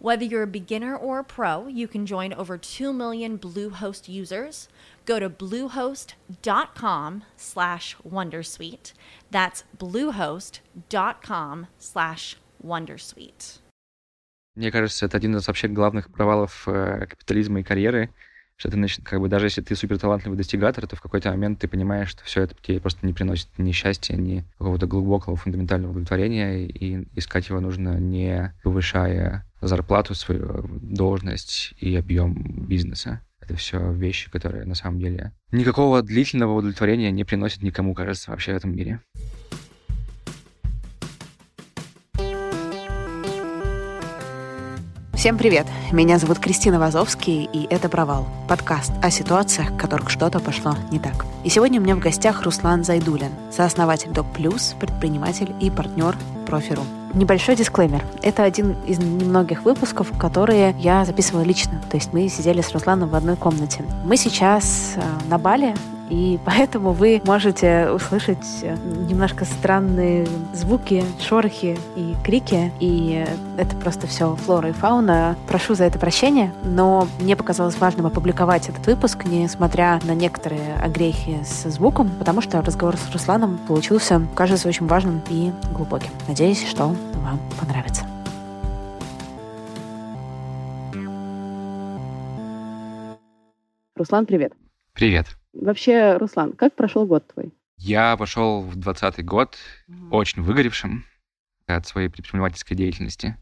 Whether you're a beginner or a pro, you can join over 2 million Bluehost users. Go to bluehost.com slash wondersuite. That's bluehost.com slash wondersuite. Мне кажется, это один из вообще главных провалов э, капитализма и карьеры, что ты, нач- как бы, даже если ты супер талантливый достигатор, то в какой-то момент ты понимаешь, что все это тебе просто не приносит ни счастья, ни какого-то глубокого фундаментального удовлетворения, и искать его нужно не повышая зарплату, свою должность и объем бизнеса. Это все вещи, которые на самом деле никакого длительного удовлетворения не приносят никому, кажется, вообще в этом мире. Всем привет! Меня зовут Кристина Вазовский, и это «Провал» — подкаст о ситуациях, в которых что-то пошло не так. И сегодня у меня в гостях Руслан Зайдулин, сооснователь Док Плюс, предприниматель и партнер Профиру. Небольшой дисклеймер. Это один из немногих выпусков, которые я записывала лично. То есть мы сидели с Русланом в одной комнате. Мы сейчас э, на Бали, и поэтому вы можете услышать э, немножко странные звуки, шорохи и крики, и это просто все флора и фауна. Прошу за это прощения, но мне показалось важным опубликовать этот выпуск, несмотря на некоторые огрехи с звуком, потому что разговор с Русланом получился, кажется, очень важным и глубоким. Надеюсь, что вам понравится. Руслан, привет. Привет. Вообще, Руслан, как прошел год твой? Я пошел в двадцатый год mm-hmm. очень выгоревшим от своей предпринимательской деятельности.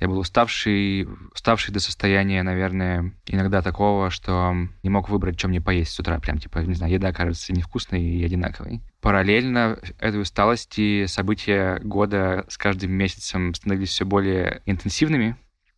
Я был уставший, уставший до состояния, наверное, иногда такого, что не мог выбрать, что мне поесть с утра. Прям, типа, не знаю, еда кажется невкусной и одинаковой. Параллельно этой усталости события года с каждым месяцем становились все более интенсивными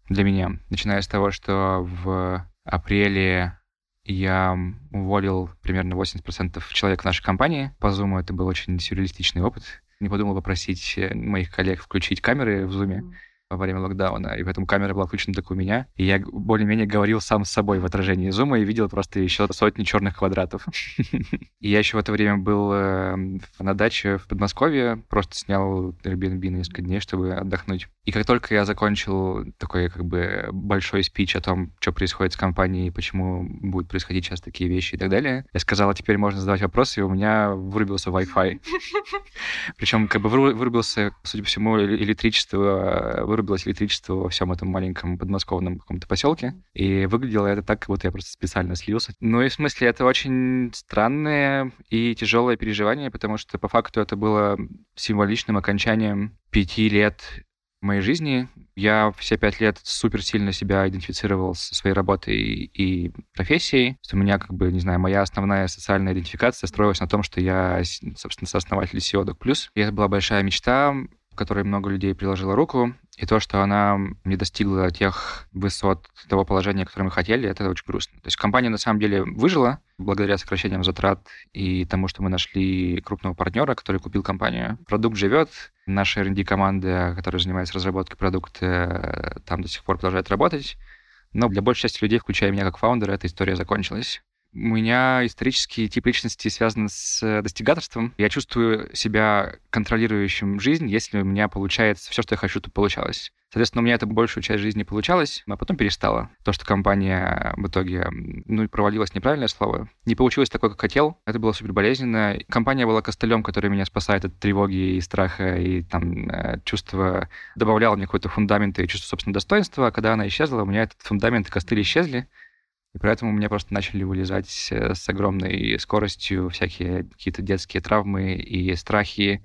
для меня. Начиная с того, что в апреле я уволил примерно 80% человек в нашей компании. По Zoom это был очень сюрреалистичный опыт. Не подумал попросить моих коллег включить камеры в Zoom. Mm во время локдауна, и поэтому камера была включена только у меня. И я более-менее говорил сам с собой в отражении зума и видел просто еще сотни черных квадратов. И я еще в это время был эм, на даче в Подмосковье, просто снял Airbnb на несколько дней, чтобы отдохнуть. И как только я закончил такой как бы большой спич о том, что происходит с компанией, почему будут происходить сейчас такие вещи и так далее, я сказал, а теперь можно задавать вопросы, и у меня вырубился Wi-Fi. Причем как бы вырубился, судя по всему, электричество, вырубилось электричество во всем этом маленьком подмосковном каком-то поселке. И выглядело это так, как будто я просто специально слился. Ну и в смысле, это очень странное и тяжелое переживание, потому что по факту это было символичным окончанием пяти лет моей жизни. Я все пять лет супер сильно себя идентифицировал со своей работой и профессией. У меня, как бы, не знаю, моя основная социальная идентификация строилась на том, что я, собственно, сооснователь SEO Doc+. И это была большая мечта, в которой много людей приложило руку. И то, что она не достигла тех высот того положения, которое мы хотели, это очень грустно. То есть компания на самом деле выжила благодаря сокращениям затрат и тому, что мы нашли крупного партнера, который купил компанию. Продукт живет, наша R&D команда, которая занимается разработкой продукта, там до сих пор продолжает работать. Но для большей части людей, включая меня как фаундера, эта история закончилась. У меня исторический тип личности связан с э, достигаторством. Я чувствую себя контролирующим жизнь, если у меня получается все, что я хочу, то получалось. Соответственно, у меня это большую часть жизни получалось, а потом перестало. То, что компания в итоге, ну, провалилась неправильное слово, не получилось такое, как хотел. Это было супер болезненно. Компания была костылем, который меня спасает от тревоги и страха, и там э, чувство добавляло мне какой-то фундамент и чувство собственного достоинства. А когда она исчезла, у меня этот фундамент и костыль исчезли. И поэтому у меня просто начали вылезать э, с огромной скоростью всякие какие-то детские травмы и страхи,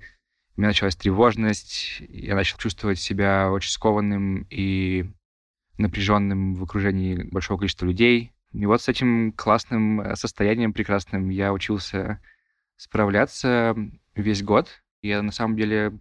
у меня началась тревожность, я начал чувствовать себя очень скованным и напряженным в окружении большого количества людей. И вот с этим классным э, состоянием прекрасным я учился справляться весь год. Я на самом деле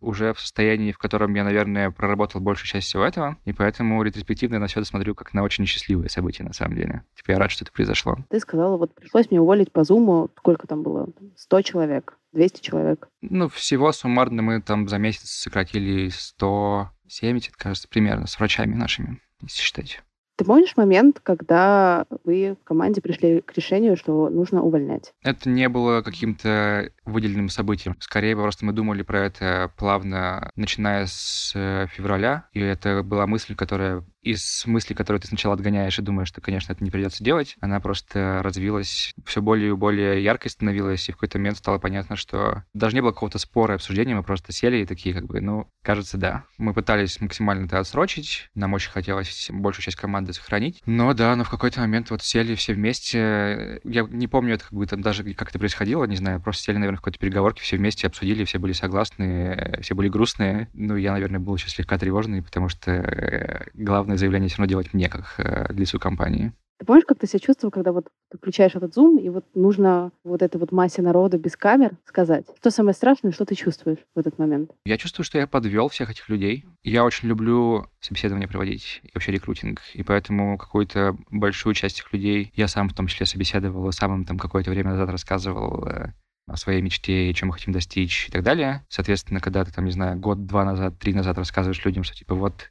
уже в состоянии, в котором я, наверное, проработал большую часть всего этого, и поэтому ретроспективно я на все это смотрю как на очень счастливое событие, на самом деле. Типа я рад, что это произошло. Ты сказала, вот пришлось мне уволить по Зуму, сколько там было? 100 человек, 200 человек? Ну, всего суммарно мы там за месяц сократили 170, кажется, примерно, с врачами нашими, если считать. Ты помнишь момент, когда вы в команде пришли к решению, что нужно увольнять? Это не было каким-то выделенным событием. Скорее, просто мы думали про это плавно, начиная с э, февраля, и это была мысль, которая из мыслей, которые ты сначала отгоняешь и думаешь, что, конечно, это не придется делать, она просто развилась, все более и более яркой становилась, и в какой-то момент стало понятно, что даже не было какого-то спора и обсуждения, мы просто сели и такие, как бы, ну, кажется, да. Мы пытались максимально это отсрочить, нам очень хотелось большую часть команды сохранить, но да, но в какой-то момент вот сели все вместе, я не помню это как бы там даже как это происходило, не знаю, просто сели, наверное, в какой-то переговорке, все вместе обсудили, все были согласны, все были грустные, ну, я, наверное, был еще слегка тревожный, потому что э, главное главное заявление все равно делать мне, как э, лицу компании. Ты помнишь, как ты себя чувствовал, когда вот ты включаешь этот зум, и вот нужно вот этой вот массе народа без камер сказать? Что самое страшное, что ты чувствуешь в этот момент? Я чувствую, что я подвел всех этих людей. Я очень люблю собеседование проводить и вообще рекрутинг. И поэтому какую-то большую часть этих людей я сам в том числе собеседовал, сам им там какое-то время назад рассказывал э, о своей мечте чем мы хотим достичь и так далее. Соответственно, когда ты там, не знаю, год-два назад, три назад рассказываешь людям, что типа вот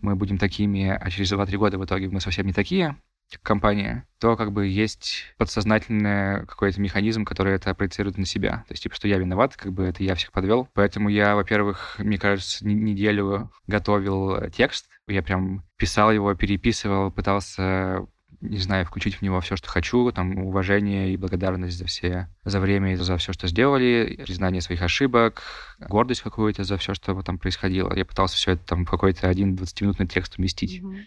мы будем такими, а через два-три года в итоге мы совсем не такие, как компания, то как бы есть подсознательный какой-то механизм, который это проецирует на себя. То есть, типа, что я виноват, как бы это я всех подвел. Поэтому я, во-первых, мне кажется, неделю готовил текст. Я прям писал его, переписывал, пытался не знаю, включить в него все, что хочу, там, уважение и благодарность за все, за время и за все, что сделали, признание своих ошибок, гордость какую-то за все, что там происходило. Я пытался все это там в какой-то один 20-минутный текст уместить. Mm-hmm.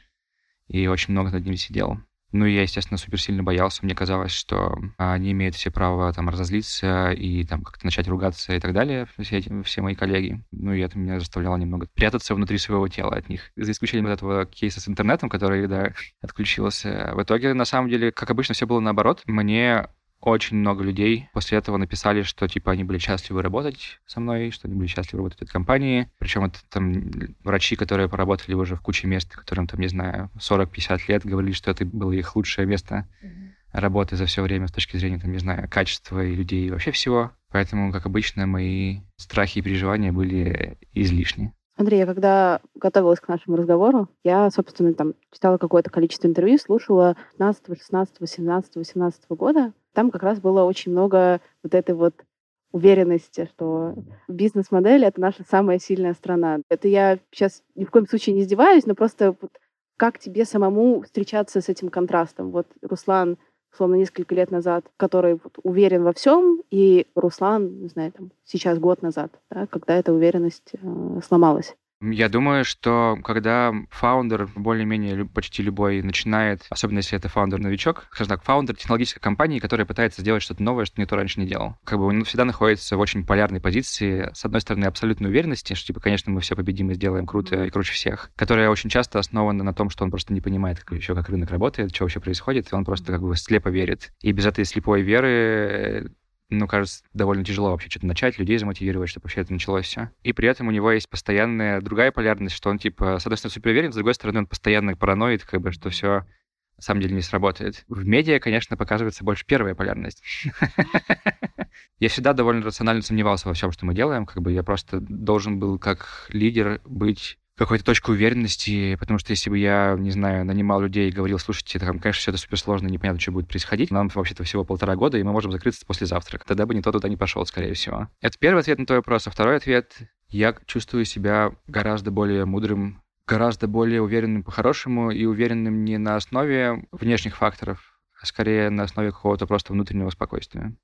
И очень много над ним сидел. Ну, я, естественно, супер сильно боялся. Мне казалось, что они имеют все право там разозлиться и там как-то начать ругаться и так далее, все, эти, все мои коллеги. Ну, и это меня заставляло немного прятаться внутри своего тела от них. За исключением вот этого кейса с интернетом, который, да, отключился. В итоге, на самом деле, как обычно, все было наоборот. Мне очень много людей после этого написали, что типа они были счастливы работать со мной, что они были счастливы работать в этой компании. Причем это там врачи, которые поработали уже в куче мест, которым там, не знаю, 40-50 лет, говорили, что это было их лучшее место mm-hmm. работы за все время с точки зрения, там, не знаю, качества и людей и вообще всего. Поэтому, как обычно, мои страхи и переживания были излишни. Андрей, я когда готовилась к нашему разговору, я, собственно, там читала какое-то количество интервью, слушала 15, 16, 17, 18 года. Там как раз было очень много вот этой вот уверенности, что бизнес-модель — это наша самая сильная страна. Это я сейчас ни в коем случае не издеваюсь, но просто вот как тебе самому встречаться с этим контрастом? Вот Руслан словно несколько лет назад, который вот уверен во всем, и Руслан, не знаю, там, сейчас год назад, да, когда эта уверенность э, сломалась. Я думаю, что когда фаундер, более-менее почти любой, начинает, особенно если это фаундер-новичок, скажем так, фаундер технологической компании, которая пытается сделать что-то новое, что никто раньше не делал. Как бы он всегда находится в очень полярной позиции. С одной стороны, абсолютной уверенности, что, типа, конечно, мы все победим и сделаем круто и круче всех, которая очень часто основана на том, что он просто не понимает как, еще, как рынок работает, что вообще происходит, и он просто как бы слепо верит. И без этой слепой веры ну, кажется, довольно тяжело вообще что-то начать, людей замотивировать, чтобы вообще это началось все. И при этом у него есть постоянная другая полярность, что он, типа, с одной стороны, супер уверен, с другой стороны, он постоянно параноид, как бы, что все на самом деле не сработает. В медиа, конечно, показывается больше первая полярность. Я всегда довольно рационально сомневался во всем, что мы делаем. Как бы я просто должен был как лидер быть какой-то точку уверенности, потому что если бы я, не знаю, нанимал людей и говорил, слушайте, там, конечно, все это суперсложно, непонятно, что будет происходить, нам вообще-то всего полтора года, и мы можем закрыться после завтрака. Тогда бы никто туда не пошел, скорее всего. Это первый ответ на твой вопрос. А второй ответ — я чувствую себя гораздо более мудрым, гораздо более уверенным по-хорошему и уверенным не на основе внешних факторов, а скорее на основе какого-то просто внутреннего спокойствия.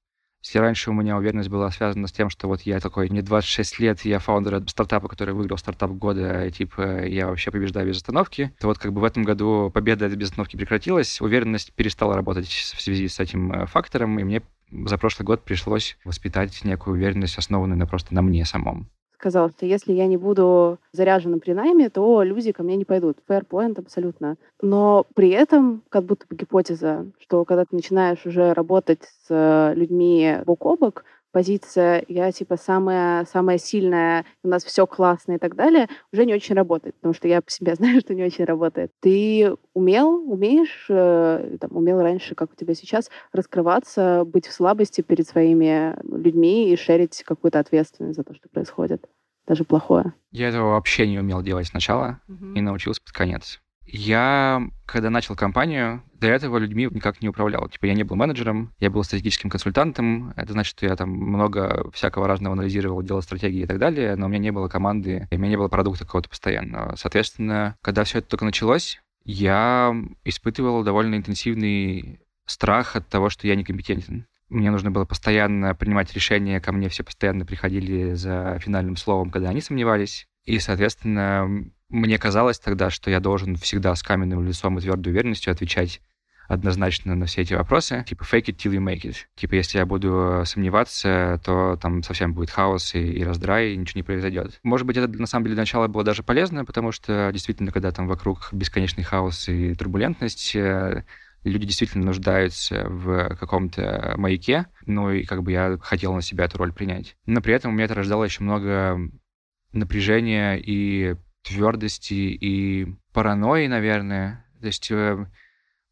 Если раньше у меня уверенность была связана с тем, что вот я такой, мне 26 лет, я фаундер стартапа, который выиграл стартап года, и, типа, я вообще побеждаю без остановки, то вот как бы в этом году победа без остановки прекратилась, уверенность перестала работать в связи с этим э, фактором, и мне за прошлый год пришлось воспитать некую уверенность, основанную на просто на мне самом сказал, что если я не буду заряжена при найме, то люди ко мне не пойдут. Fair point абсолютно. Но при этом как будто бы гипотеза, что когда ты начинаешь уже работать с людьми бок о бок, позиция «я типа самая, самая сильная, у нас все классно» и так далее, уже не очень работает, потому что я по себе знаю, что не очень работает. Ты умел, умеешь, э, там, умел раньше, как у тебя сейчас, раскрываться, быть в слабости перед своими людьми и шерить какую-то ответственность за то, что происходит, даже плохое? Я этого вообще не умел делать сначала угу. и научился под конец. Я, когда начал компанию, до этого людьми никак не управлял. Типа я не был менеджером, я был стратегическим консультантом. Это значит, что я там много всякого разного анализировал, делал стратегии и так далее, но у меня не было команды, у меня не было продукта какого-то постоянного. Соответственно, когда все это только началось, я испытывал довольно интенсивный страх от того, что я некомпетентен. Мне нужно было постоянно принимать решения, ко мне все постоянно приходили за финальным словом, когда они сомневались. И, соответственно, мне казалось тогда, что я должен всегда с каменным лицом и твердой уверенностью отвечать однозначно на все эти вопросы. Типа fake it till you make it. Типа если я буду сомневаться, то там совсем будет хаос и, и раздрай, и ничего не произойдет. Может быть, это на самом деле для начала было даже полезно, потому что действительно, когда там вокруг бесконечный хаос и турбулентность, э, люди действительно нуждаются в каком-то маяке, ну и как бы я хотел на себя эту роль принять. Но при этом у меня это рождало еще много напряжения и твердости и паранойи, наверное. То есть, э,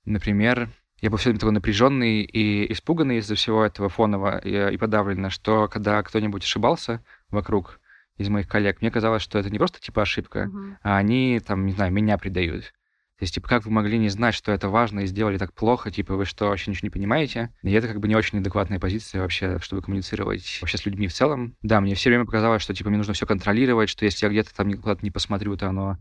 например, я был все время такой напряженный и испуганный из-за всего этого фонового и, и подавленно, что когда кто-нибудь ошибался вокруг из моих коллег, мне казалось, что это не просто типа ошибка, uh-huh. а они там, не знаю, меня предают. То есть, типа, как вы могли не знать, что это важно, и сделали так плохо, типа, вы что, вообще ничего не понимаете? И это как бы не очень адекватная позиция вообще, чтобы коммуницировать вообще с людьми в целом. Да, мне все время показалось, что, типа, мне нужно все контролировать, что если я где-то там куда-то не посмотрю, то оно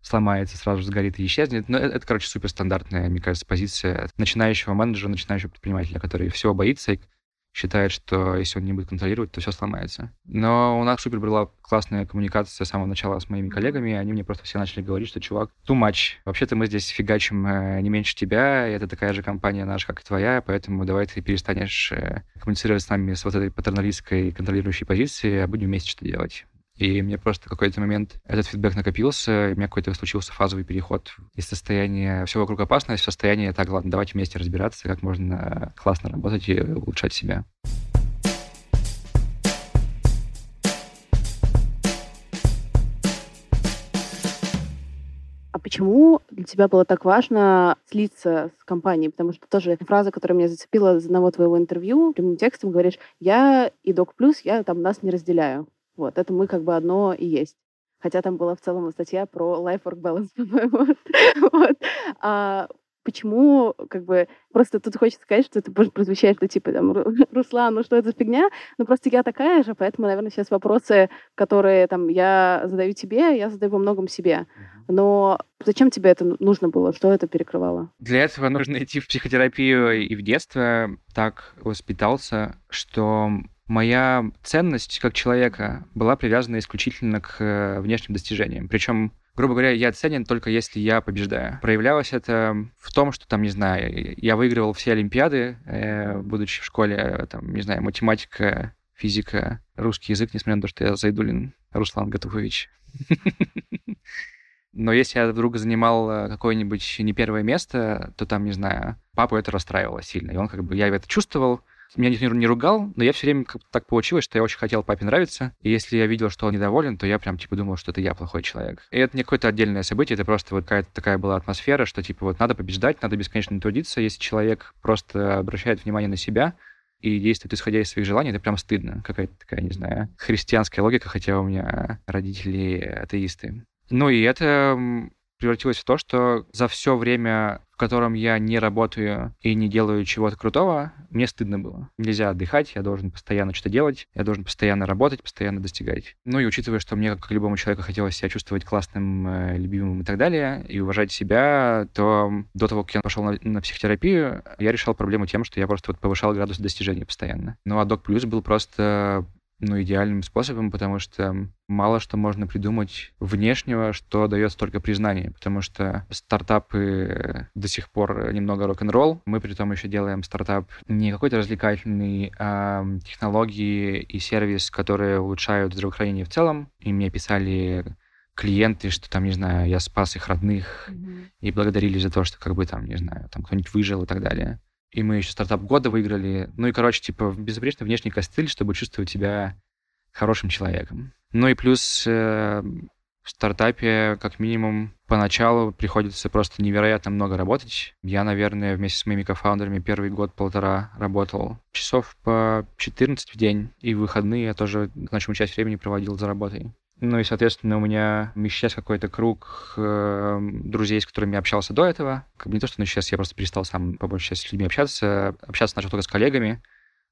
сломается, сразу сгорит и исчезнет. Но это, это короче, суперстандартная, мне кажется, позиция начинающего менеджера, начинающего предпринимателя, который всего боится и считает, что если он не будет контролировать, то все сломается. Но у нас супер была классная коммуникация с самого начала с моими коллегами, и они мне просто все начали говорить, что, чувак, too much. Вообще-то мы здесь фигачим э, не меньше тебя, и это такая же компания наша, как и твоя, поэтому давай ты перестанешь э, коммуницировать с нами с вот этой патерналистской контролирующей позиции, а будем вместе что-то делать. И мне просто какой-то момент этот фидбэк накопился, и у меня какой-то случился фазовый переход из состояния все вокруг опасности в состояние, так, ладно, давайте вместе разбираться, как можно классно работать и улучшать себя. А почему для тебя было так важно слиться с компанией? Потому что тоже фраза, которая меня зацепила из одного твоего интервью, прямым текстом говоришь, я и Док Плюс, я там нас не разделяю. Вот, это мы как бы одно и есть. Хотя там была в целом статья про life-work balance, по-моему. вот. А почему, как бы, просто тут хочется сказать, что это прозвучает, что типа, там, Руслан, ну что это за фигня? Ну просто я такая же, поэтому, наверное, сейчас вопросы, которые там я задаю тебе, я задаю во многом себе. Но зачем тебе это нужно было? Что это перекрывало? Для этого нужно идти в психотерапию и в детство так воспитался, что моя ценность как человека была привязана исключительно к э, внешним достижениям. Причем грубо говоря, я ценен только если я побеждаю. Проявлялось это в том, что там, не знаю, я выигрывал все олимпиады, э, будучи в школе, там, не знаю, математика, физика, русский язык, несмотря на то, что я Зайдулин Руслан Гатухович. Но если я вдруг занимал э, какое-нибудь не первое место, то там, не знаю, папу это расстраивало сильно. И он как бы, я это чувствовал, меня никто не ругал, но я все время как так получилось, что я очень хотел папе нравиться. И если я видел, что он недоволен, то я прям типа думал, что это я плохой человек. И это не какое-то отдельное событие, это просто вот какая-то такая была атмосфера, что типа вот надо побеждать, надо бесконечно трудиться. Если человек просто обращает внимание на себя, и действует исходя из своих желаний, это прям стыдно. Какая-то такая, не знаю, христианская логика, хотя у меня родители атеисты. Ну и это превратилось в то, что за все время, в котором я не работаю и не делаю чего-то крутого, мне стыдно было. Нельзя отдыхать, я должен постоянно что-то делать, я должен постоянно работать, постоянно достигать. Ну и учитывая, что мне, как любому человеку, хотелось себя чувствовать классным, э, любимым и так далее, и уважать себя, то до того, как я пошел на, на психотерапию, я решал проблему тем, что я просто вот повышал градус достижения постоянно. Ну а Док Плюс был просто ну, идеальным способом, потому что мало что можно придумать внешнего, что дает столько признания, потому что стартапы до сих пор немного рок-н-ролл. Мы при том еще делаем стартап не какой-то развлекательный, а технологии и сервис, которые улучшают здравоохранение в целом. И мне писали клиенты, что там, не знаю, я спас их родных, mm-hmm. и благодарили за то, что как бы там, не знаю, там кто-нибудь выжил и так далее. И мы еще стартап года выиграли. Ну и, короче, типа безупречный внешний костыль, чтобы чувствовать себя хорошим человеком. Ну и плюс э, в стартапе, как минимум, поначалу приходится просто невероятно много работать. Я, наверное, вместе с моими кофаундерами первый год-полтора работал часов по 14 в день, и в выходные я тоже значимую часть времени проводил за работой. Ну и, соответственно, у меня исчез какой-то круг э, друзей, с которыми я общался до этого. Как бы не то, что ну, сейчас я просто перестал сам по большей части с людьми общаться. Общаться начал только с коллегами.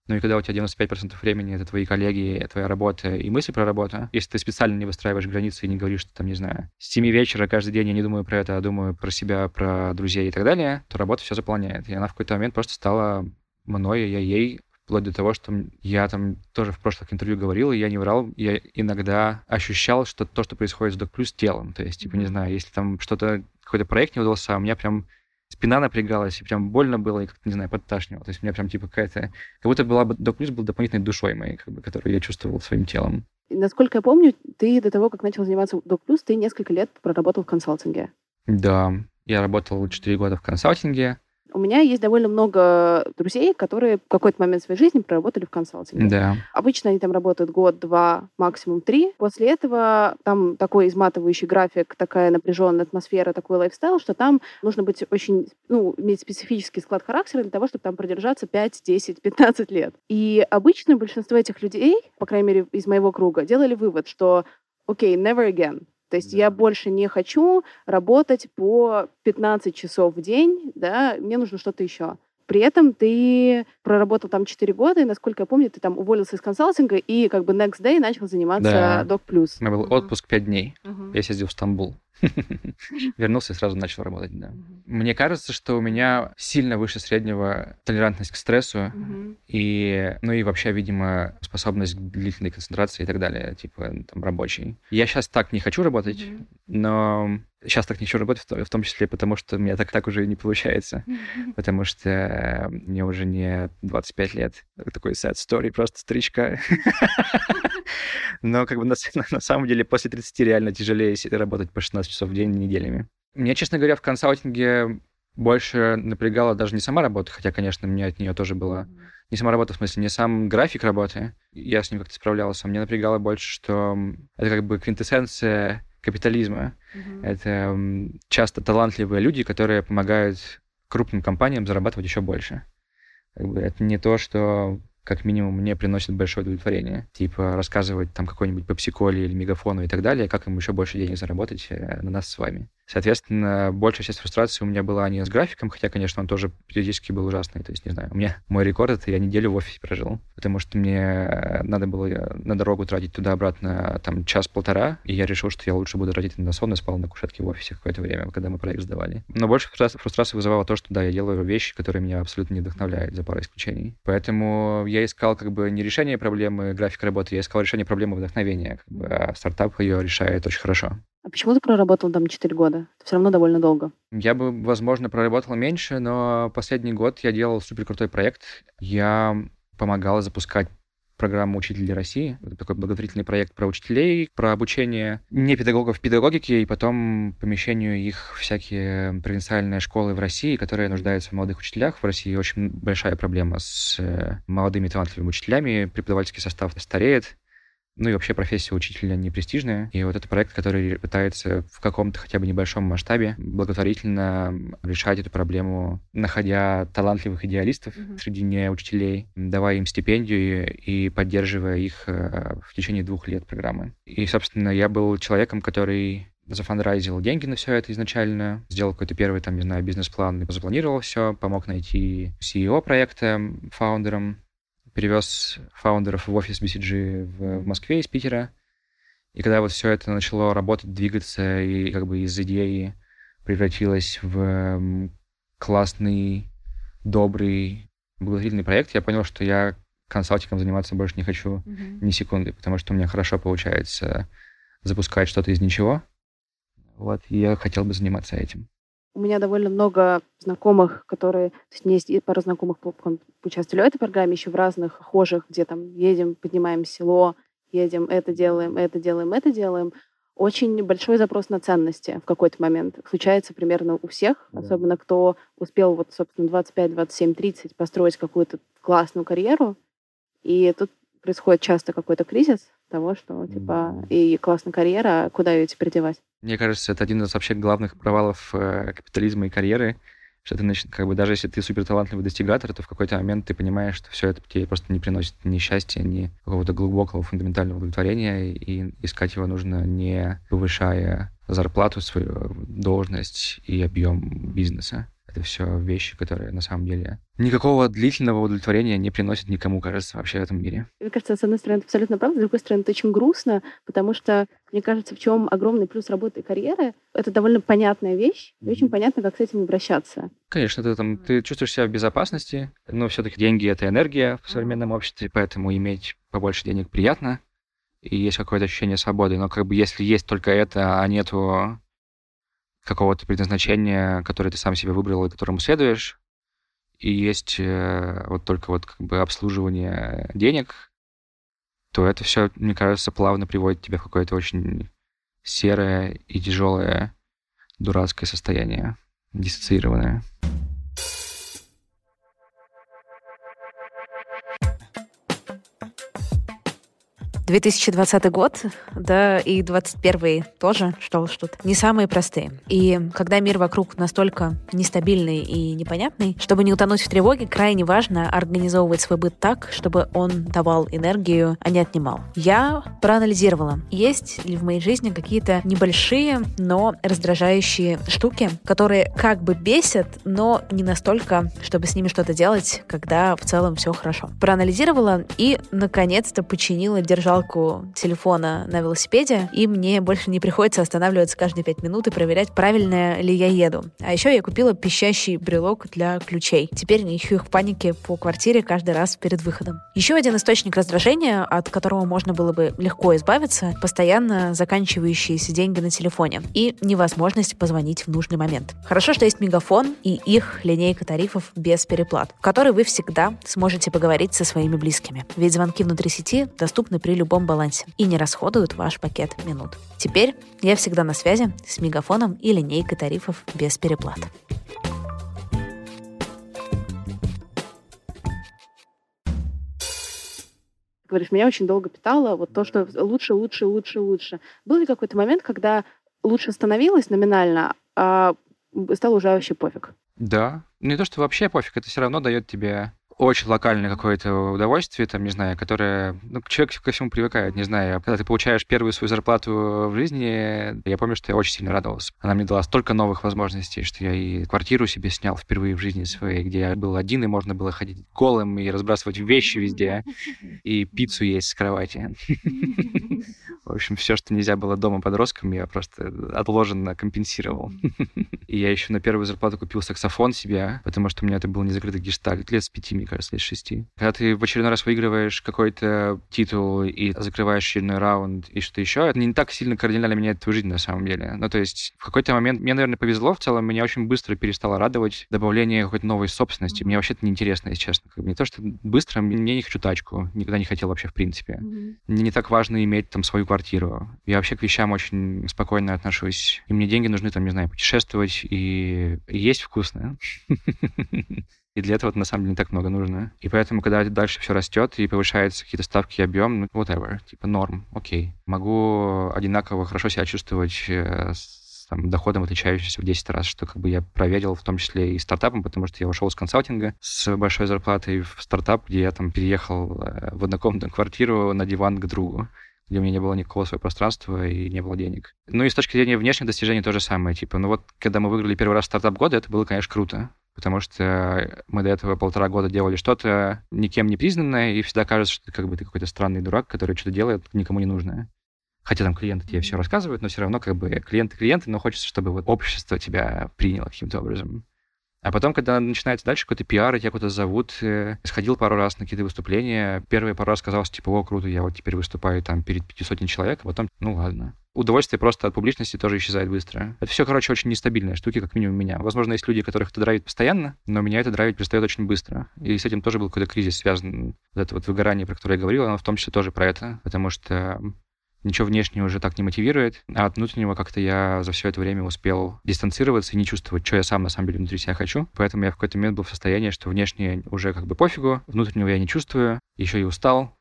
Ну и когда у тебя 95% времени это твои коллеги, твоя работа и мысли про работу, если ты специально не выстраиваешь границы и не говоришь, что там, не знаю, с 7 вечера каждый день я не думаю про это, а думаю про себя, про друзей и так далее, то работа все заполняет. И она в какой-то момент просто стала мной, я ей вплоть до того, что я там тоже в прошлых интервью говорил, и я не врал, я иногда ощущал, что то, что происходит с Док Плюс телом, то есть, типа, не знаю, если там что-то, какой-то проект не удался, у меня прям спина напрягалась, и прям больно было, и как-то, не знаю, подташнивало. То есть у меня прям, типа, какая-то... Как будто была бы Док Плюс был дополнительной душой моей, как бы, которую я чувствовал своим телом. Насколько я помню, ты до того, как начал заниматься Док Плюс, ты несколько лет проработал в консалтинге. Да, я работал 4 года в консалтинге, у меня есть довольно много друзей, которые в какой-то момент своей жизни проработали в консалтинге. Да. Обычно они там работают год, два, максимум три. После этого там такой изматывающий график, такая напряженная атмосфера, такой лайфстайл, что там нужно быть очень, ну, иметь специфический склад характера для того, чтобы там продержаться 5, 10, 15 лет. И обычно большинство этих людей, по крайней мере, из моего круга, делали вывод, что окей, okay, never again. То есть да. я больше не хочу работать по 15 часов в день, да, мне нужно что-то еще. При этом ты проработал там 4 года, и, насколько я помню, ты там уволился из консалтинга и как бы next day начал заниматься да. Doc Plus. У меня был отпуск 5 дней. Uh-huh. Я съездил в Стамбул. Вернулся и сразу начал работать, да. Мне кажется, что у меня сильно выше среднего толерантность к стрессу и, ну и вообще, видимо, способность к длительной концентрации и так далее, типа там рабочий. Я сейчас так не хочу работать, но сейчас так не хочу работать, в том числе потому, что у меня так так уже не получается, потому что мне уже не 25 лет. Такой sad story, просто стричка. Но как бы на, на самом деле после 30 реально тяжелее работать по 16 часов в день неделями. Мне, честно говоря, в консалтинге больше напрягала даже не сама работа, хотя, конечно, мне от нее тоже было... Не сама работа, в смысле, не сам график работы, я с ним как-то справлялся. Мне напрягало больше, что это как бы квинтэссенция капитализма. Mm-hmm. Это часто талантливые люди, которые помогают крупным компаниям зарабатывать еще больше. Как бы это не то, что как минимум мне приносит большое удовлетворение. Типа рассказывать там какой-нибудь попсиколе или мегафону и так далее, как им еще больше денег заработать э, на нас с вами. Соответственно, большая часть фрустрации у меня была не с графиком, хотя, конечно, он тоже периодически был ужасный. То есть, не знаю, у меня мой рекорд — это я неделю в офисе прожил, потому что мне э, надо было э, на дорогу тратить туда-обратно там час-полтора, и я решил, что я лучше буду тратить на сон и спал на кушетке в офисе какое-то время, когда мы проект сдавали. Но больше фрустрации вызывало то, что, да, я делаю вещи, которые меня абсолютно не вдохновляют, за парой исключений. Поэтому я искал как бы не решение проблемы графика работы, я искал решение проблемы вдохновения. Как бы, а стартап ее решает очень хорошо. А почему ты проработал там 4 года? Это все равно довольно долго. Я бы, возможно, проработал меньше, но последний год я делал супер крутой проект. Я помогал запускать программу «Учителей России». Это такой благотворительный проект про учителей, про обучение не педагогов педагогике и потом помещению их всякие провинциальные школы в России, которые нуждаются в молодых учителях. В России очень большая проблема с э, молодыми талантливыми учителями. Преподавательский состав стареет. Ну и вообще профессия учителя не престижная. И вот это проект, который пытается в каком-то хотя бы небольшом масштабе благотворительно решать эту проблему, находя талантливых идеалистов mm-hmm. среди не учителей, давая им стипендию и поддерживая их э, в течение двух лет программы. И, собственно, я был человеком, который зафандрайзил деньги на все это изначально, сделал какой-то первый, там, не знаю, бизнес-план, запланировал все, помог найти CEO проекта фаундером, перевез фаундеров в офис BCG в, в Москве из Питера. И когда вот все это начало работать, двигаться, и как бы из идеи превратилось в классный, добрый, благотворительный проект, я понял, что я консалтингом заниматься больше не хочу Мгм. ни секунды, потому что у меня хорошо получается запускать что-то из ничего. Вот, и я хотел бы заниматься этим. У меня довольно много знакомых, которые... То есть у меня есть и пара знакомых, участвовали в этой программе, еще в разных хожих, где там едем, поднимаем село, едем, это делаем, это делаем, это делаем. Очень большой запрос на ценности в какой-то момент. Случается примерно у всех, Да. особенно кто успел вот, собственно, 25, 27, 30 построить какую-то классную карьеру. И тут происходит часто какой-то кризис того, что типа и классная карьера, куда ее теперь девать? Мне кажется, это один из вообще главных провалов э, капитализма и карьеры, что ты как бы даже если ты супер талантливый достигатор, то в какой-то момент ты понимаешь, что все это тебе просто не приносит ни счастья, ни какого-то глубокого фундаментального удовлетворения, и искать его нужно не повышая зарплату, свою должность и объем бизнеса. Это все вещи, которые на самом деле никакого длительного удовлетворения не приносят никому, кажется, вообще в этом мире. Мне кажется, с одной стороны, это абсолютно правда, с другой стороны, это очень грустно, потому что, мне кажется, в чем огромный плюс работы и карьеры, это довольно понятная вещь, и очень понятно, как с этим обращаться. Конечно, ты, там, ты чувствуешь себя в безопасности, но все-таки деньги — это энергия в современном обществе, поэтому иметь побольше денег приятно, и есть какое-то ощущение свободы. Но как бы если есть только это, а нету какого-то предназначения, которое ты сам себе выбрал и которому следуешь, и есть э, вот только вот как бы обслуживание денег, то это все, мне кажется, плавно приводит тебя в какое-то очень серое и тяжелое дурацкое состояние, диссоциированное. 2020 год, да, и 21 тоже, что уж тут, не самые простые. И когда мир вокруг настолько нестабильный и непонятный, чтобы не утонуть в тревоге, крайне важно организовывать свой быт так, чтобы он давал энергию, а не отнимал. Я проанализировала, есть ли в моей жизни какие-то небольшие, но раздражающие штуки, которые как бы бесят, но не настолько, чтобы с ними что-то делать, когда в целом все хорошо. Проанализировала и, наконец-то, починила держалку телефона на велосипеде, и мне больше не приходится останавливаться каждые пять минут и проверять, правильно ли я еду. А еще я купила пищащий брелок для ключей. Теперь не ищу их в панике по квартире каждый раз перед выходом. Еще один источник раздражения, от которого можно было бы легко избавиться, постоянно заканчивающиеся деньги на телефоне и невозможность позвонить в нужный момент. Хорошо, что есть Мегафон и их линейка тарифов без переплат, в которой вы всегда сможете поговорить со своими близкими. Ведь звонки внутри сети доступны при любом балансе и не расходуют ваш пакет минут. Теперь я всегда на связи с Мегафоном и линейкой тарифов без переплат. Говоришь, меня очень долго питало вот то, что лучше, лучше, лучше, лучше. Был ли какой-то момент, когда лучше становилось номинально, а стало уже вообще пофиг? Да. Не то, что вообще пофиг, это все равно дает тебе очень локальное какое-то удовольствие, там, не знаю, которое... Ну, человек ко всему привыкает, не знаю. Когда ты получаешь первую свою зарплату в жизни, я помню, что я очень сильно радовался. Она мне дала столько новых возможностей, что я и квартиру себе снял впервые в жизни своей, где я был один, и можно было ходить голым и разбрасывать вещи везде, и пиццу есть с кровати. В общем, все, что нельзя было дома подросткам, я просто отложенно компенсировал. И я еще на первую зарплату купил саксофон себе, потому что у меня это был незакрытый гештальт лет с пяти, мне кажется, лет с шести. Когда ты в очередной раз выигрываешь какой-то титул и закрываешь очередной раунд и что-то еще, это не так сильно кардинально меняет твою жизнь на самом деле. Ну, то есть в какой-то момент мне, наверное, повезло в целом, меня очень быстро перестало радовать добавление какой-то новой собственности. Мне вообще это неинтересно, если честно. Как бы Не то, что быстро, мне не хочу тачку, никогда не хотел вообще в принципе. Мне не так важно иметь там свою квартиру. Я вообще к вещам очень спокойно отношусь. И мне деньги нужны, там, не знаю, путешествовать и есть вкусно. И для этого на самом деле не так много нужно. И поэтому, когда дальше все растет и повышаются какие-то ставки и объем, ну, whatever, типа норм, окей. Могу одинаково хорошо себя чувствовать э, с там, доходом, отличающимся в 10 раз, что как бы я проверил в том числе и стартапом, потому что я ушел из консалтинга с большой зарплатой в стартап, где я там переехал э, в однокомнатную квартиру на диван к другу где у меня не было никакого своего пространства и не было денег. Ну и с точки зрения внешних достижений то же самое. Типа, ну вот, когда мы выиграли первый раз стартап года, это было, конечно, круто потому что мы до этого полтора года делали что-то никем не признанное, и всегда кажется, что как бы ты какой-то странный дурак, который что-то делает никому не нужное. Хотя там клиенты тебе все рассказывают, но все равно как бы клиенты клиенты, но хочется, чтобы вот общество тебя приняло каким-то образом. А потом, когда начинается дальше какой-то пиар, и тебя куда-то зовут, э, сходил пару раз на какие-то выступления. Первый пару раз казалось, типа, о, круто, я вот теперь выступаю там перед 500 человек, а потом, ну ладно. Удовольствие просто от публичности тоже исчезает быстро. Это все, короче, очень нестабильные штуки, как минимум меня. Возможно, есть люди, которых это драйвит постоянно, но меня это драйвит перестает очень быстро. И с этим тоже был какой-то кризис связан. Вот это вот выгорание, про которое я говорил, оно в том числе тоже про это, потому что ничего внешнего уже так не мотивирует, а от внутреннего как-то я за все это время успел дистанцироваться и не чувствовать, что я сам на самом деле внутри себя хочу. Поэтому я в какой-то момент был в состоянии, что внешнее уже как бы пофигу, внутреннего я не чувствую, еще и устал,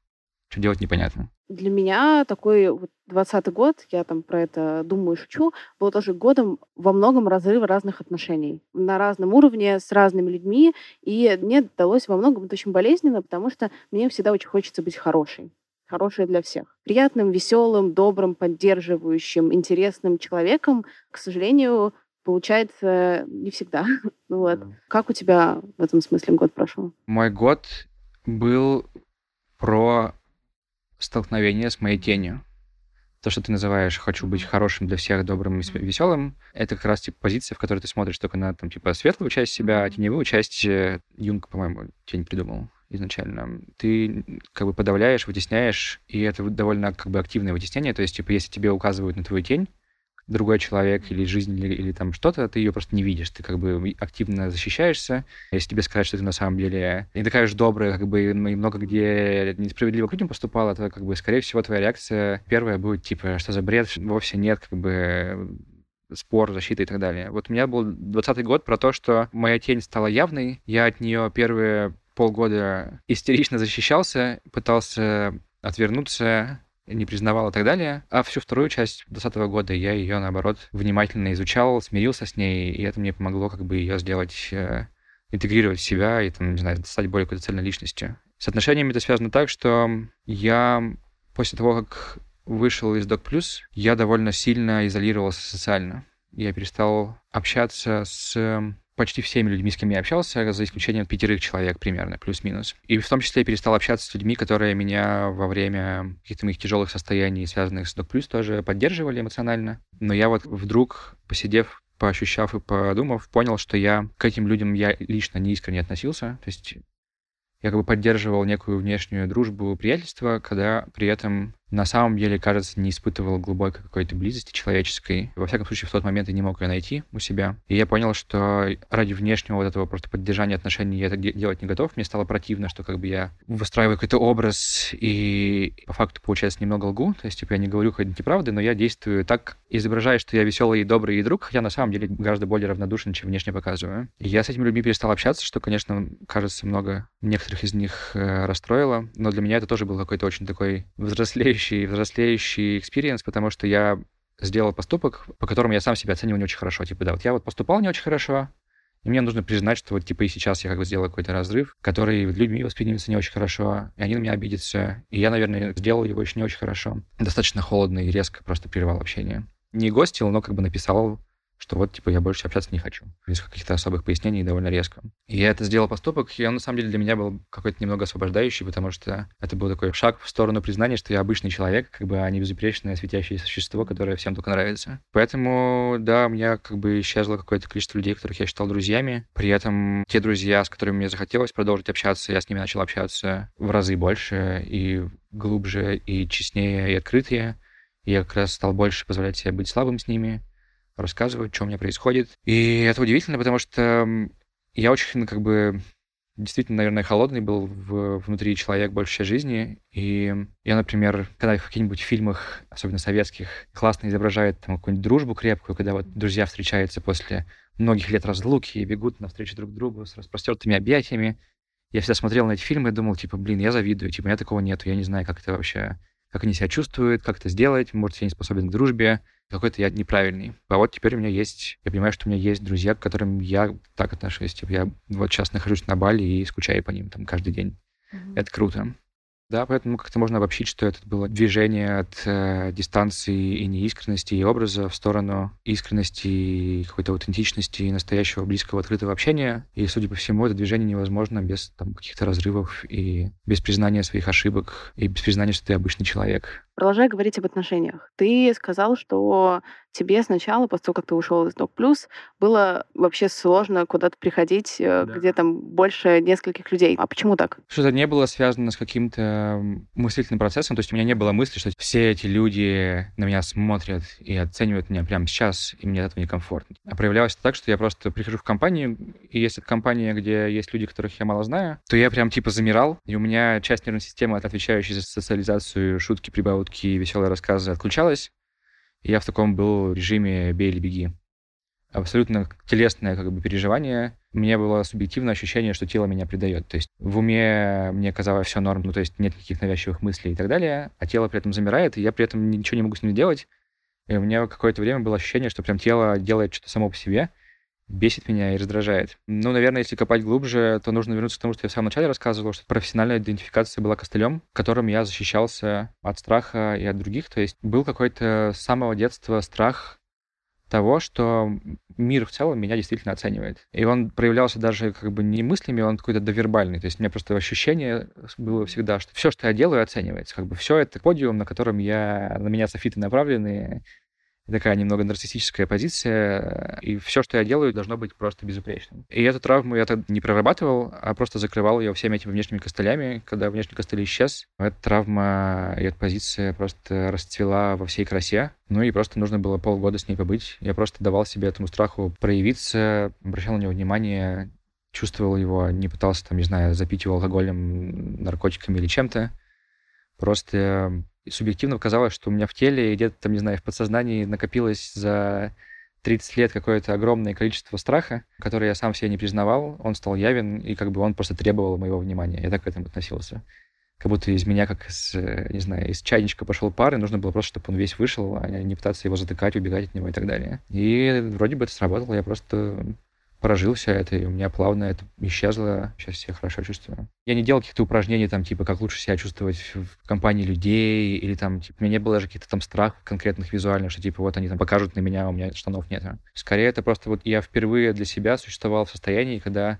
что делать непонятно. Для меня такой вот 20 год, я там про это думаю и шучу, был тоже годом во многом разрыва разных отношений на разном уровне с разными людьми, и мне удалось во многом это очень болезненно, потому что мне всегда очень хочется быть хорошей хорошее для всех. Приятным, веселым, добрым, поддерживающим, интересным человеком, к сожалению, получается не всегда. вот. Как у тебя в этом смысле год прошел? Мой год был про столкновение с моей тенью. То, что ты называешь «хочу быть хорошим для всех, добрым и веселым», это как раз типа позиция, в которой ты смотришь только на там, типа светлую часть себя, а теневую часть э, Юнг, по-моему, тень придумал изначально, ты как бы подавляешь, вытесняешь, и это довольно как бы активное вытеснение, то есть, типа, если тебе указывают на твою тень, другой человек или жизнь, или, или там что-то, ты ее просто не видишь, ты как бы активно защищаешься. Если тебе сказать, что ты на самом деле не такая же добрая, как бы и много где несправедливо к людям поступала, то как бы, скорее всего, твоя реакция первая будет типа, что за бред, вовсе нет, как бы спор, защита и так далее. Вот у меня был 20 год про то, что моя тень стала явной, я от нее первые полгода истерично защищался, пытался отвернуться, не признавал и так далее. А всю вторую часть 2020 года я ее, наоборот, внимательно изучал, смирился с ней, и это мне помогло как бы ее сделать, э, интегрировать в себя и, там, не знаю, стать более какой-то цельной личностью. С отношениями это связано так, что я после того, как вышел из Doc Plus, я довольно сильно изолировался социально. Я перестал общаться с почти всеми людьми, с кем я общался, за исключением пятерых человек примерно, плюс-минус. И в том числе я перестал общаться с людьми, которые меня во время каких-то моих тяжелых состояний, связанных с Док Плюс, тоже поддерживали эмоционально. Но я вот вдруг, посидев поощущав и подумав, понял, что я к этим людям я лично не искренне относился. То есть я как бы поддерживал некую внешнюю дружбу, приятельство, когда при этом на самом деле, кажется, не испытывал глубокой какой-то близости человеческой. Во всяком случае, в тот момент я не мог ее найти у себя. И я понял, что ради внешнего вот этого просто поддержания отношений я это делать не готов. Мне стало противно, что как бы я выстраиваю какой-то образ и по факту, получается, немного лгу. То есть, типа, я не говорю какой-то неправды, но я действую так, изображая, что я веселый и добрый и друг, хотя на самом деле гораздо более равнодушен, чем внешне показываю. И я с этими людьми перестал общаться, что, конечно, кажется, много некоторых из них э, расстроило, но для меня это тоже был какой-то очень такой взрослеющий взрослеющий, взрослеющий experience, потому что я сделал поступок, по которому я сам себя оценивал не очень хорошо. Типа, да, вот я вот поступал не очень хорошо, и мне нужно признать, что вот типа и сейчас я как бы сделал какой-то разрыв, который людьми воспринимается не очень хорошо, и они на меня обидятся. И я, наверное, сделал его еще не очень хорошо. Достаточно холодно и резко просто прервал общение. Не гостил, но как бы написал что вот, типа, я больше общаться не хочу. Без каких-то особых пояснений довольно резко. И я это сделал поступок, и он, на самом деле, для меня был какой-то немного освобождающий, потому что это был такой шаг в сторону признания, что я обычный человек, как бы, а не безупречное светящееся существо, которое всем только нравится. Поэтому, да, у меня как бы исчезло какое-то количество людей, которых я считал друзьями. При этом те друзья, с которыми мне захотелось продолжить общаться, я с ними начал общаться в разы больше и глубже, и честнее, и открытее. Я как раз стал больше позволять себе быть слабым с ними, рассказывать, что у меня происходит. И это удивительно, потому что я очень, как бы, действительно, наверное, холодный был в, внутри человек больше жизни. И я, например, когда в каких-нибудь фильмах, особенно советских, классно изображают там какую-нибудь дружбу крепкую, когда вот друзья встречаются после многих лет разлуки и бегут навстречу друг другу с распростертыми объятиями. Я всегда смотрел на эти фильмы и думал, типа, блин, я завидую, типа, у меня такого нету, я не знаю, как это вообще, как они себя чувствуют, как это сделать, может, я не способен к дружбе, какой-то я неправильный. А вот теперь у меня есть, я понимаю, что у меня есть друзья, к которым я так отношусь. Типа я вот сейчас нахожусь на Бали и скучаю по ним там каждый день. Mm-hmm. Это круто. Да, поэтому как-то можно обобщить, что это было движение от э, дистанции и неискренности и образа в сторону искренности и какой-то аутентичности и настоящего близкого открытого общения. И, судя по всему, это движение невозможно без там, каких-то разрывов и без признания своих ошибок и без признания, что ты обычный человек. Продолжая говорить об отношениях, ты сказал, что тебе сначала, после того, как ты ушел из Док Плюс, было вообще сложно куда-то приходить, э, да. где там больше нескольких людей. А почему так? Что это не было связано с каким-то мыслительным процессом, то есть у меня не было мысли, что все эти люди на меня смотрят и оценивают меня прямо сейчас, и мне от этого некомфортно. А проявлялось это так, что я просто прихожу в компанию, и если это компания, где есть люди, которых я мало знаю, то я прям типа замирал, и у меня часть нервной системы, отвечающая за социализацию, шутки, прибаутки, веселые рассказы, отключалась, я в таком был режиме «бей или беги». Абсолютно телесное как бы переживание. У меня было субъективное ощущение, что тело меня предает. То есть в уме мне казалось все норм, ну то есть нет никаких навязчивых мыслей и так далее, а тело при этом замирает, и я при этом ничего не могу с ним делать. И у меня какое-то время было ощущение, что прям тело делает что-то само по себе, бесит меня и раздражает. Ну, наверное, если копать глубже, то нужно вернуться к тому, что я в самом начале рассказывал, что профессиональная идентификация была костылем, которым я защищался от страха и от других. То есть был какой-то с самого детства страх того, что мир в целом меня действительно оценивает. И он проявлялся даже как бы не мыслями, он какой-то довербальный. То есть у меня просто ощущение было всегда, что все, что я делаю, оценивается. Как бы все это подиум, на котором я, на меня софиты направлены, такая немного нарциссическая позиция, и все, что я делаю, должно быть просто безупречным. И эту травму я тогда не прорабатывал, а просто закрывал ее всеми этими внешними костылями. Когда внешний костыль исчез, эта травма и эта позиция просто расцвела во всей красе. Ну и просто нужно было полгода с ней побыть. Я просто давал себе этому страху проявиться, обращал на него внимание, чувствовал его, не пытался, там, не знаю, запить его алкоголем, наркотиками или чем-то. Просто и субъективно казалось, что у меня в теле где-то там, не знаю, в подсознании накопилось за 30 лет какое-то огромное количество страха, который я сам себе не признавал, он стал явен, и как бы он просто требовал моего внимания. Я так к этому относился. Как будто из меня, как из, не знаю, из чайничка пошел пар, и нужно было просто, чтобы он весь вышел, а не пытаться его затыкать, убегать от него и так далее. И вроде бы это сработало, я просто прожил все это, и у меня плавно это исчезло. Сейчас себя хорошо чувствую. Я не делал каких-то упражнений, там, типа, как лучше себя чувствовать в компании людей, или там, типа, у меня не было даже каких-то там страхов конкретных визуальных, что, типа, вот они там покажут на меня, а у меня штанов нет. Скорее, это просто вот я впервые для себя существовал в состоянии, когда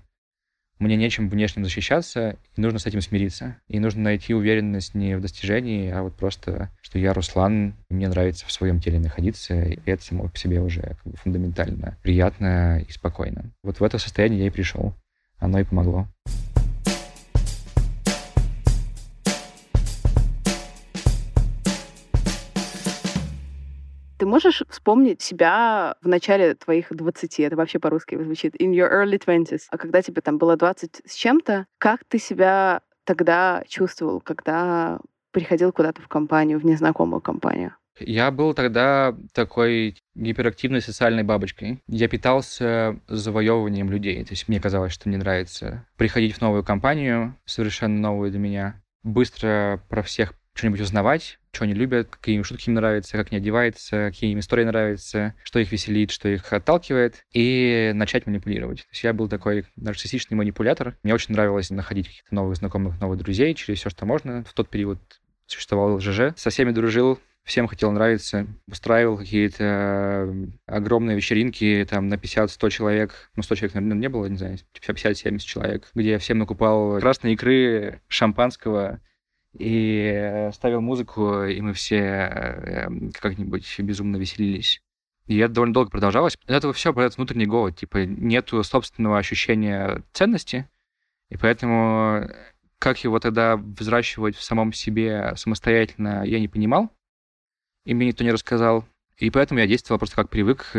мне нечем внешним защищаться, и нужно с этим смириться. И нужно найти уверенность не в достижении, а вот просто, что я Руслан, и мне нравится в своем теле находиться, и это само по себе уже как бы фундаментально приятно и спокойно. Вот в это состояние я и пришел. Оно и помогло. Ты можешь вспомнить себя в начале твоих 20, это вообще по-русски звучит, in your early 20s, а когда тебе там было 20 с чем-то, как ты себя тогда чувствовал, когда приходил куда-то в компанию, в незнакомую компанию? Я был тогда такой гиперактивной социальной бабочкой. Я питался завоевыванием людей. То есть мне казалось, что мне нравится приходить в новую компанию, совершенно новую для меня, быстро про всех что-нибудь узнавать, что они любят, какие им шутки им нравятся, как они одеваются, какие им истории нравятся, что их веселит, что их отталкивает, и начать манипулировать. То есть я был такой нарциссичный манипулятор. Мне очень нравилось находить каких-то новых знакомых, новых друзей через все, что можно. В тот период существовал ЖЖ. Со всеми дружил, всем хотел нравиться, устраивал какие-то огромные вечеринки, там, на 50-100 человек, ну, 100 человек, наверное, не было, не знаю, 50-70 человек, где я всем накупал красной икры, шампанского, и э, ставил музыку, и мы все э, как-нибудь безумно веселились. И это довольно долго продолжалось. От этого все появляется внутренний голод. Типа нету собственного ощущения ценности, и поэтому э, как его тогда взращивать в самом себе самостоятельно, я не понимал, и мне никто не рассказал. И поэтому я действовал просто как привык,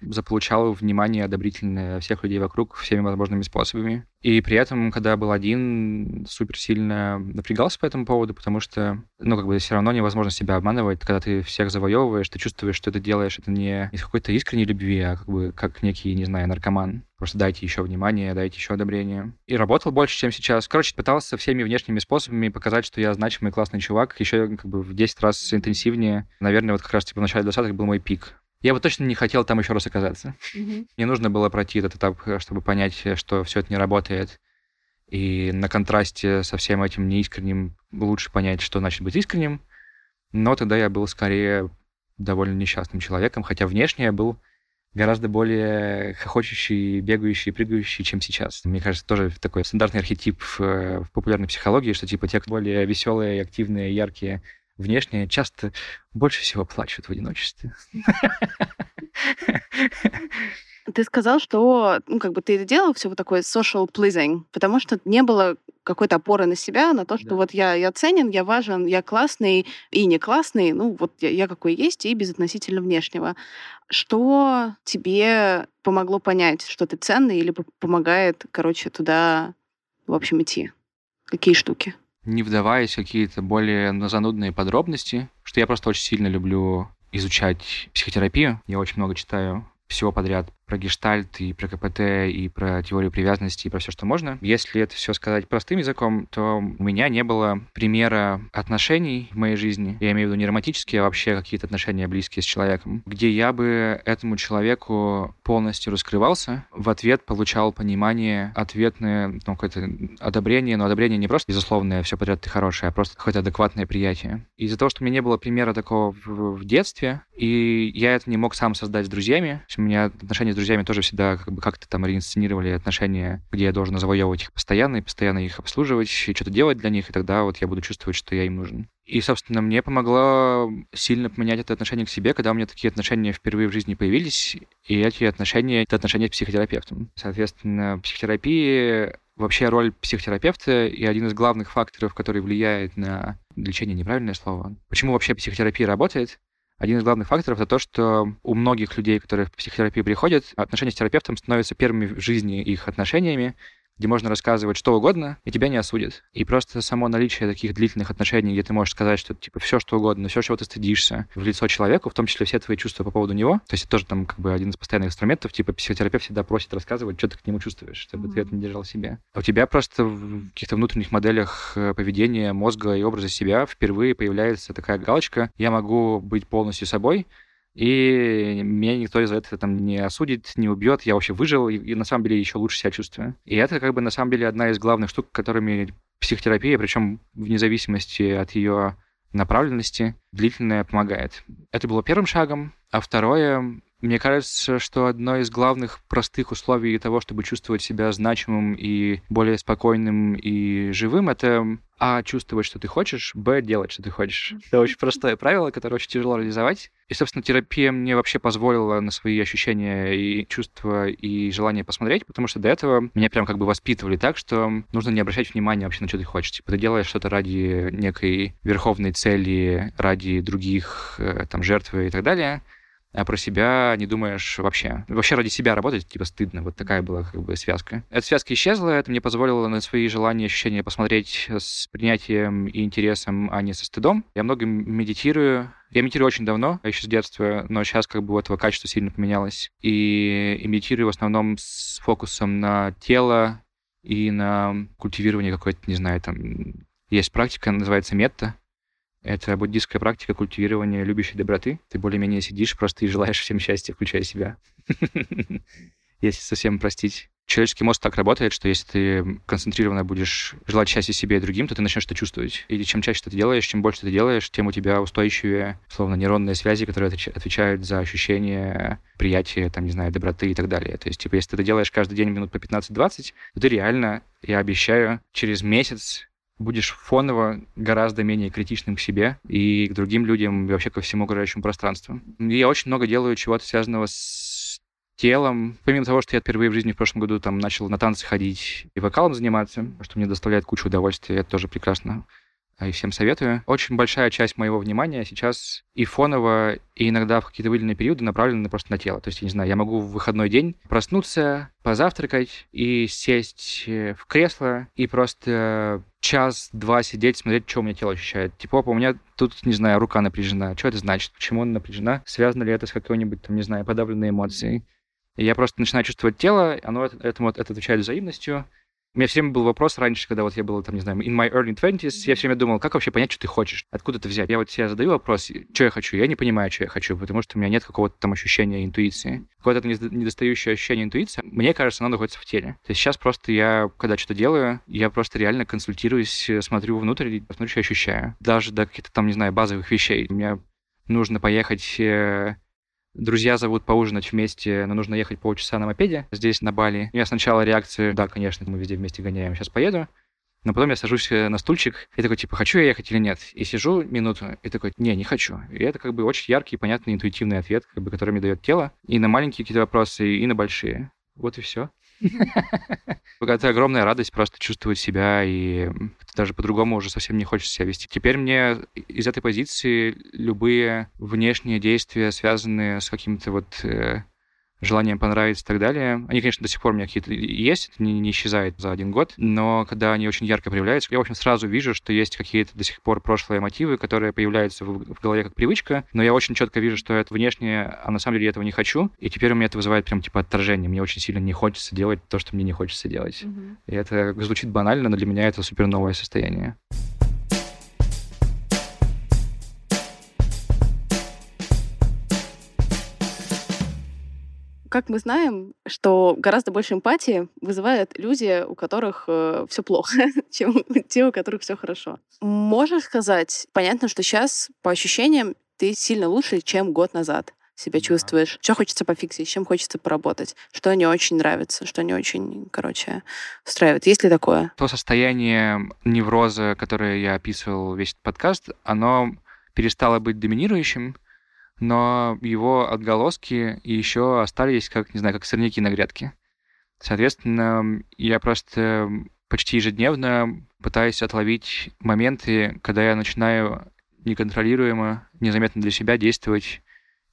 заполучал внимание одобрительное всех людей вокруг всеми возможными способами. И при этом, когда был один, супер сильно напрягался по этому поводу, потому что, ну, как бы все равно невозможно себя обманывать. Когда ты всех завоевываешь, ты чувствуешь, что ты делаешь это не из какой-то искренней любви, а как бы как некий, не знаю, наркоман. Просто дайте еще внимание, дайте еще одобрение. И работал больше, чем сейчас. Короче, пытался всеми внешними способами показать, что я значимый, классный чувак. Еще как бы в 10 раз интенсивнее. Наверное, вот как раз типа в начале 20-х был мой пик. Я бы точно не хотел там еще раз оказаться. Mm-hmm. Мне нужно было пройти этот этап, чтобы понять, что все это не работает. И на контрасте со всем этим неискренним лучше понять, что значит быть искренним. Но тогда я был скорее довольно несчастным человеком, хотя внешне я был гораздо более хохочущий, бегающий, прыгающий, чем сейчас. Мне кажется, тоже такой стандартный архетип в, в популярной психологии, что типа те, кто более веселые, активные, яркие, внешне часто больше всего плачут в одиночестве. Ты сказал, что ну, как бы ты это делал все вот такое social pleasing, потому что не было какой-то опоры на себя, на то, что да. вот я, я ценен, я важен, я классный и не классный, ну вот я, я какой есть и безотносительно внешнего. Что тебе помогло понять, что ты ценный или помогает, короче, туда, в общем, идти? Какие штуки? Не вдаваясь в какие-то более занудные подробности, что я просто очень сильно люблю изучать психотерапию. Я очень много читаю всего подряд про гештальт, и про КПТ, и про теорию привязанности, и про все, что можно. Если это все сказать простым языком, то у меня не было примера отношений в моей жизни, я имею в виду не романтические, а вообще какие-то отношения близкие с человеком, где я бы этому человеку полностью раскрывался, в ответ получал понимание, ответное, ну, какое-то одобрение, но одобрение не просто безусловное, все подряд ты хороший, а просто какое-то адекватное приятие. Из-за того, что у меня не было примера такого в, в детстве, и я это не мог сам создать с друзьями, у меня отношения с друзьями тоже всегда как бы как-то там реинсценировали отношения, где я должен завоевывать их постоянно и постоянно их обслуживать, и что-то делать для них, и тогда вот я буду чувствовать, что я им нужен. И, собственно, мне помогло сильно поменять это отношение к себе, когда у меня такие отношения впервые в жизни появились, и эти отношения — это отношения с психотерапевтом. Соответственно, психотерапии Вообще роль психотерапевта и один из главных факторов, который влияет на лечение, неправильное слово. Почему вообще психотерапия работает? Один из главных факторов это то, что у многих людей, которые в психотерапию приходят, отношения с терапевтом становятся первыми в жизни их отношениями, где можно рассказывать что угодно, и тебя не осудят. И просто само наличие таких длительных отношений, где ты можешь сказать, что типа все что угодно, все, чего ты стыдишься, в лицо человеку, в том числе все твои чувства по поводу него. То есть это тоже там как бы один из постоянных инструментов, типа психотерапевт всегда просит рассказывать, что ты к нему чувствуешь, чтобы mm-hmm. ты это не держал себе. А у тебя просто в каких-то внутренних моделях э, поведения, мозга и образа себя впервые появляется такая галочка, я могу быть полностью собой, и меня никто из этого там не осудит, не убьет, я вообще выжил, и, и на самом деле еще лучше себя чувствую. И это как бы на самом деле одна из главных штук, которыми психотерапия, причем вне зависимости от ее направленности, длительная помогает. Это было первым шагом. А второе, мне кажется, что одно из главных простых условий того, чтобы чувствовать себя значимым и более спокойным и живым, это а. чувствовать, что ты хочешь, б. делать, что ты хочешь. Это очень простое правило, которое очень тяжело реализовать. И, собственно, терапия мне вообще позволила на свои ощущения и чувства и желания посмотреть, потому что до этого меня прям как бы воспитывали так, что нужно не обращать внимания вообще на что ты хочешь. Типа ты делаешь что-то ради некой верховной цели, ради других, э, там, жертвы и так далее, а про себя не думаешь вообще. Вообще ради себя работать, типа, стыдно. Вот такая была как бы связка. Эта связка исчезла, это мне позволило на свои желания, ощущения посмотреть с принятием и интересом, а не со стыдом. Я много медитирую, я медитирую очень давно, еще с детства, но сейчас как бы этого качество сильно поменялось. И, и медитирую в основном с фокусом на тело и на культивирование какой-то, не знаю, там... Есть практика, называется метта, это буддийская практика культивирования любящей доброты. Ты более-менее сидишь просто и желаешь всем счастья, включая себя. Если совсем простить. Человеческий мозг так работает, что если ты концентрированно будешь желать счастья себе и другим, то ты начнешь это чувствовать. И чем чаще ты делаешь, чем больше ты делаешь, тем у тебя устойчивее, словно нейронные связи, которые отвечают за ощущение приятия, там, не знаю, доброты и так далее. То есть, типа, если ты это делаешь каждый день минут по 15-20, то ты реально, я обещаю, через месяц будешь фоново гораздо менее критичным к себе и к другим людям, и вообще ко всему окружающему пространству. Я очень много делаю чего-то связанного с телом. Помимо того, что я впервые в жизни в прошлом году там начал на танцы ходить и вокалом заниматься, что мне доставляет кучу удовольствия, это тоже прекрасно и всем советую. Очень большая часть моего внимания сейчас и фоново, и иногда в какие-то выделенные периоды направлена просто на тело. То есть, я не знаю, я могу в выходной день проснуться, позавтракать и сесть э, в кресло и просто час-два сидеть, смотреть, что у меня тело ощущает. Типа, у меня тут, не знаю, рука напряжена. Что это значит? Почему она напряжена? Связано ли это с какой-нибудь, там, не знаю, подавленной эмоцией? И я просто начинаю чувствовать тело, оно этому это отвечает взаимностью, у меня все время был вопрос раньше, когда вот я был, там, не знаю, in my early 20s, я все время думал, как вообще понять, что ты хочешь? Откуда это взять? Я вот себе задаю вопрос, что я хочу? Я не понимаю, что я хочу, потому что у меня нет какого-то там ощущения интуиции. Какое-то недостающее ощущение интуиции, мне кажется, оно находится в теле. То есть сейчас просто я, когда что-то делаю, я просто реально консультируюсь, смотрю внутрь смотрю, что я ощущаю. Даже до каких-то там, не знаю, базовых вещей. Мне нужно поехать э, Друзья зовут поужинать вместе, но нужно ехать полчаса на мопеде здесь, на Бали. У меня сначала реакция, да, конечно, мы везде вместе гоняем, сейчас поеду. Но потом я сажусь э, на стульчик и такой, типа, хочу я ехать или нет? И сижу минуту и такой, не, не хочу. И это как бы очень яркий, понятный, интуитивный ответ, как бы, который мне дает тело и на маленькие какие-то вопросы, и на большие. Вот и все. Это огромная радость просто чувствовать себя, и даже по-другому уже совсем не хочется себя вести. Теперь мне из этой позиции любые внешние действия, связанные с каким-то вот э, желанием понравиться и так далее. Они, конечно, до сих пор у меня какие-то есть, это не, не исчезает за один год, но когда они очень ярко проявляются, я, в общем, сразу вижу, что есть какие-то до сих пор прошлые мотивы, которые появляются в, в голове как привычка, но я очень четко вижу, что это внешнее, а на самом деле я этого не хочу, и теперь у меня это вызывает прям типа отторжение. Мне очень сильно не хочется делать то, что мне не хочется делать. Mm-hmm. И это звучит банально, но для меня это супер новое состояние. Как мы знаем, что гораздо больше эмпатии вызывают люди, у которых э, все плохо, чем те, у которых все хорошо. Можешь сказать, понятно, что сейчас по ощущениям ты сильно лучше, чем год назад себя да. чувствуешь, что хочется пофиксить, с чем хочется поработать, что не очень нравится, что не очень, короче, устраивает. Есть ли такое? То состояние невроза, которое я описывал весь этот подкаст, оно перестало быть доминирующим, но его отголоски еще остались, как, не знаю, как сорняки на грядке. Соответственно, я просто почти ежедневно пытаюсь отловить моменты, когда я начинаю неконтролируемо, незаметно для себя действовать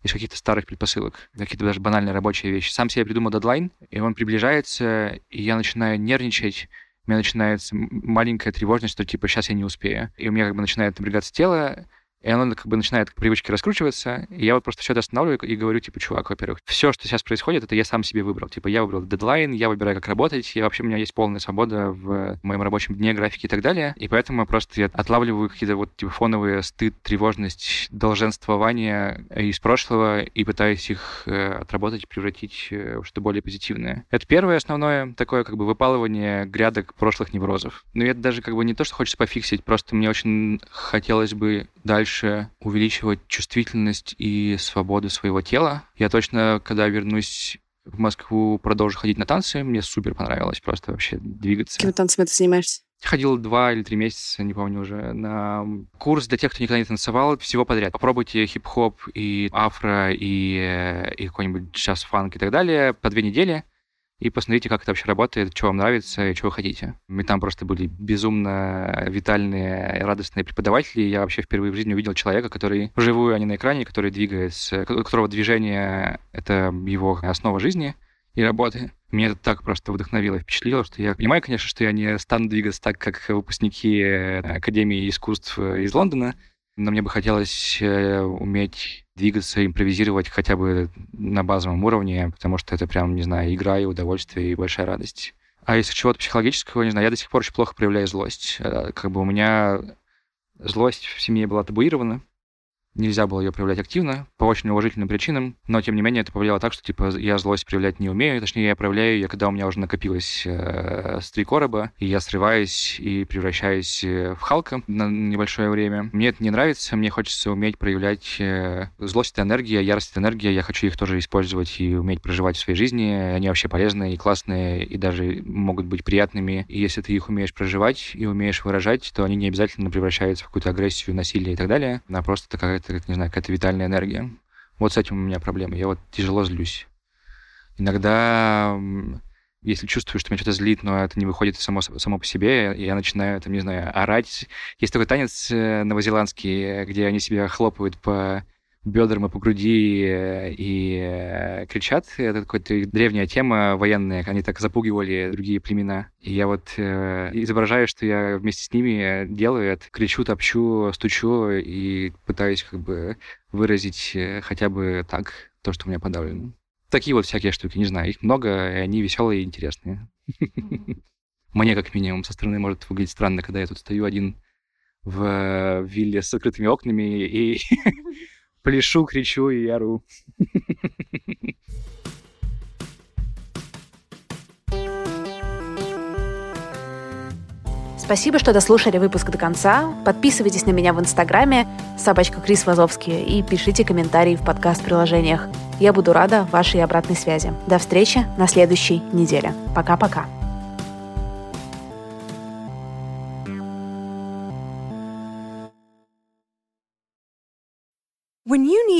из каких-то старых предпосылок, какие-то даже банальные рабочие вещи. Сам себе придумал дедлайн, и он приближается, и я начинаю нервничать, у меня начинается маленькая тревожность, что типа сейчас я не успею. И у меня как бы начинает напрягаться тело, и оно как бы начинает по привычке раскручиваться. И я вот просто все это останавливаю и говорю, типа, чувак, во-первых, все, что сейчас происходит, это я сам себе выбрал. Типа, я выбрал дедлайн, я выбираю, как работать, и вообще у меня есть полная свобода в моем рабочем дне, графике и так далее. И поэтому просто я отлавливаю какие-то вот типа фоновые стыд, тревожность, долженствование из прошлого и пытаюсь их э, отработать, превратить э, в что-то более позитивное. Это первое основное такое как бы выпалывание грядок прошлых неврозов. Но это даже как бы не то, что хочется пофиксить, просто мне очень хотелось бы дальше дальше увеличивать чувствительность и свободу своего тела. Я точно, когда вернусь в Москву, продолжу ходить на танцы. Мне супер понравилось просто вообще двигаться. Какими танцами ты занимаешься? Ходил два или три месяца, не помню уже, на курс для тех, кто никогда не танцевал, всего подряд. Попробуйте хип-хоп и афро, и, э, и какой-нибудь джаз-фанк и так далее по две недели и посмотрите, как это вообще работает, что вам нравится и что вы хотите. Мы там просто были безумно витальные, радостные преподаватели. Я вообще впервые в жизни увидел человека, который вживую, а не на экране, который двигается, у которого движение — это его основа жизни и работы. Меня это так просто вдохновило и впечатлило, что я понимаю, конечно, что я не стану двигаться так, как выпускники Академии искусств из Лондона, но мне бы хотелось э, уметь двигаться, импровизировать хотя бы на базовом уровне, потому что это прям, не знаю, игра и удовольствие, и большая радость. А если чего-то психологического, не знаю, я до сих пор очень плохо проявляю злость. Э, как бы у меня злость в семье была табуирована, нельзя было ее проявлять активно по очень уважительным причинам, но тем не менее это повлияло так, что типа я злость проявлять не умею, точнее я проявляю ее, когда у меня уже накопилось э, с три короба, и я срываюсь и превращаюсь э, в Халка на небольшое время. Мне это не нравится, мне хочется уметь проявлять э, злость это энергия, ярость это энергия, я хочу их тоже использовать и уметь проживать в своей жизни, они вообще полезные и классные, и даже могут быть приятными, и если ты их умеешь проживать и умеешь выражать, то они не обязательно превращаются в какую-то агрессию, насилие и так далее, а просто такая это, не знаю, какая-то витальная энергия. Вот с этим у меня проблемы. Я вот тяжело злюсь. Иногда, если чувствую, что меня что-то злит, но это не выходит само, само по себе, я начинаю, там, не знаю, орать. Есть такой танец э, новозеландский, где они себя хлопают по бедрам и по груди э, и э, кричат. Это какая-то древняя тема военная. Они так запугивали другие племена. И я вот э, изображаю, что я вместе с ними делаю это. Кричу, топчу, стучу и пытаюсь как бы выразить э, хотя бы так то, что у меня подавлено. Такие вот всякие штуки, не знаю. Их много, и они веселые и интересные. Мне, как минимум, со стороны может выглядеть странно, когда я тут стою один в вилле с закрытыми окнами и пляшу, кричу и ору. Спасибо, что дослушали выпуск до конца. Подписывайтесь на меня в Инстаграме собачка Крис Вазовский и пишите комментарии в подкаст-приложениях. Я буду рада вашей обратной связи. До встречи на следующей неделе. Пока-пока.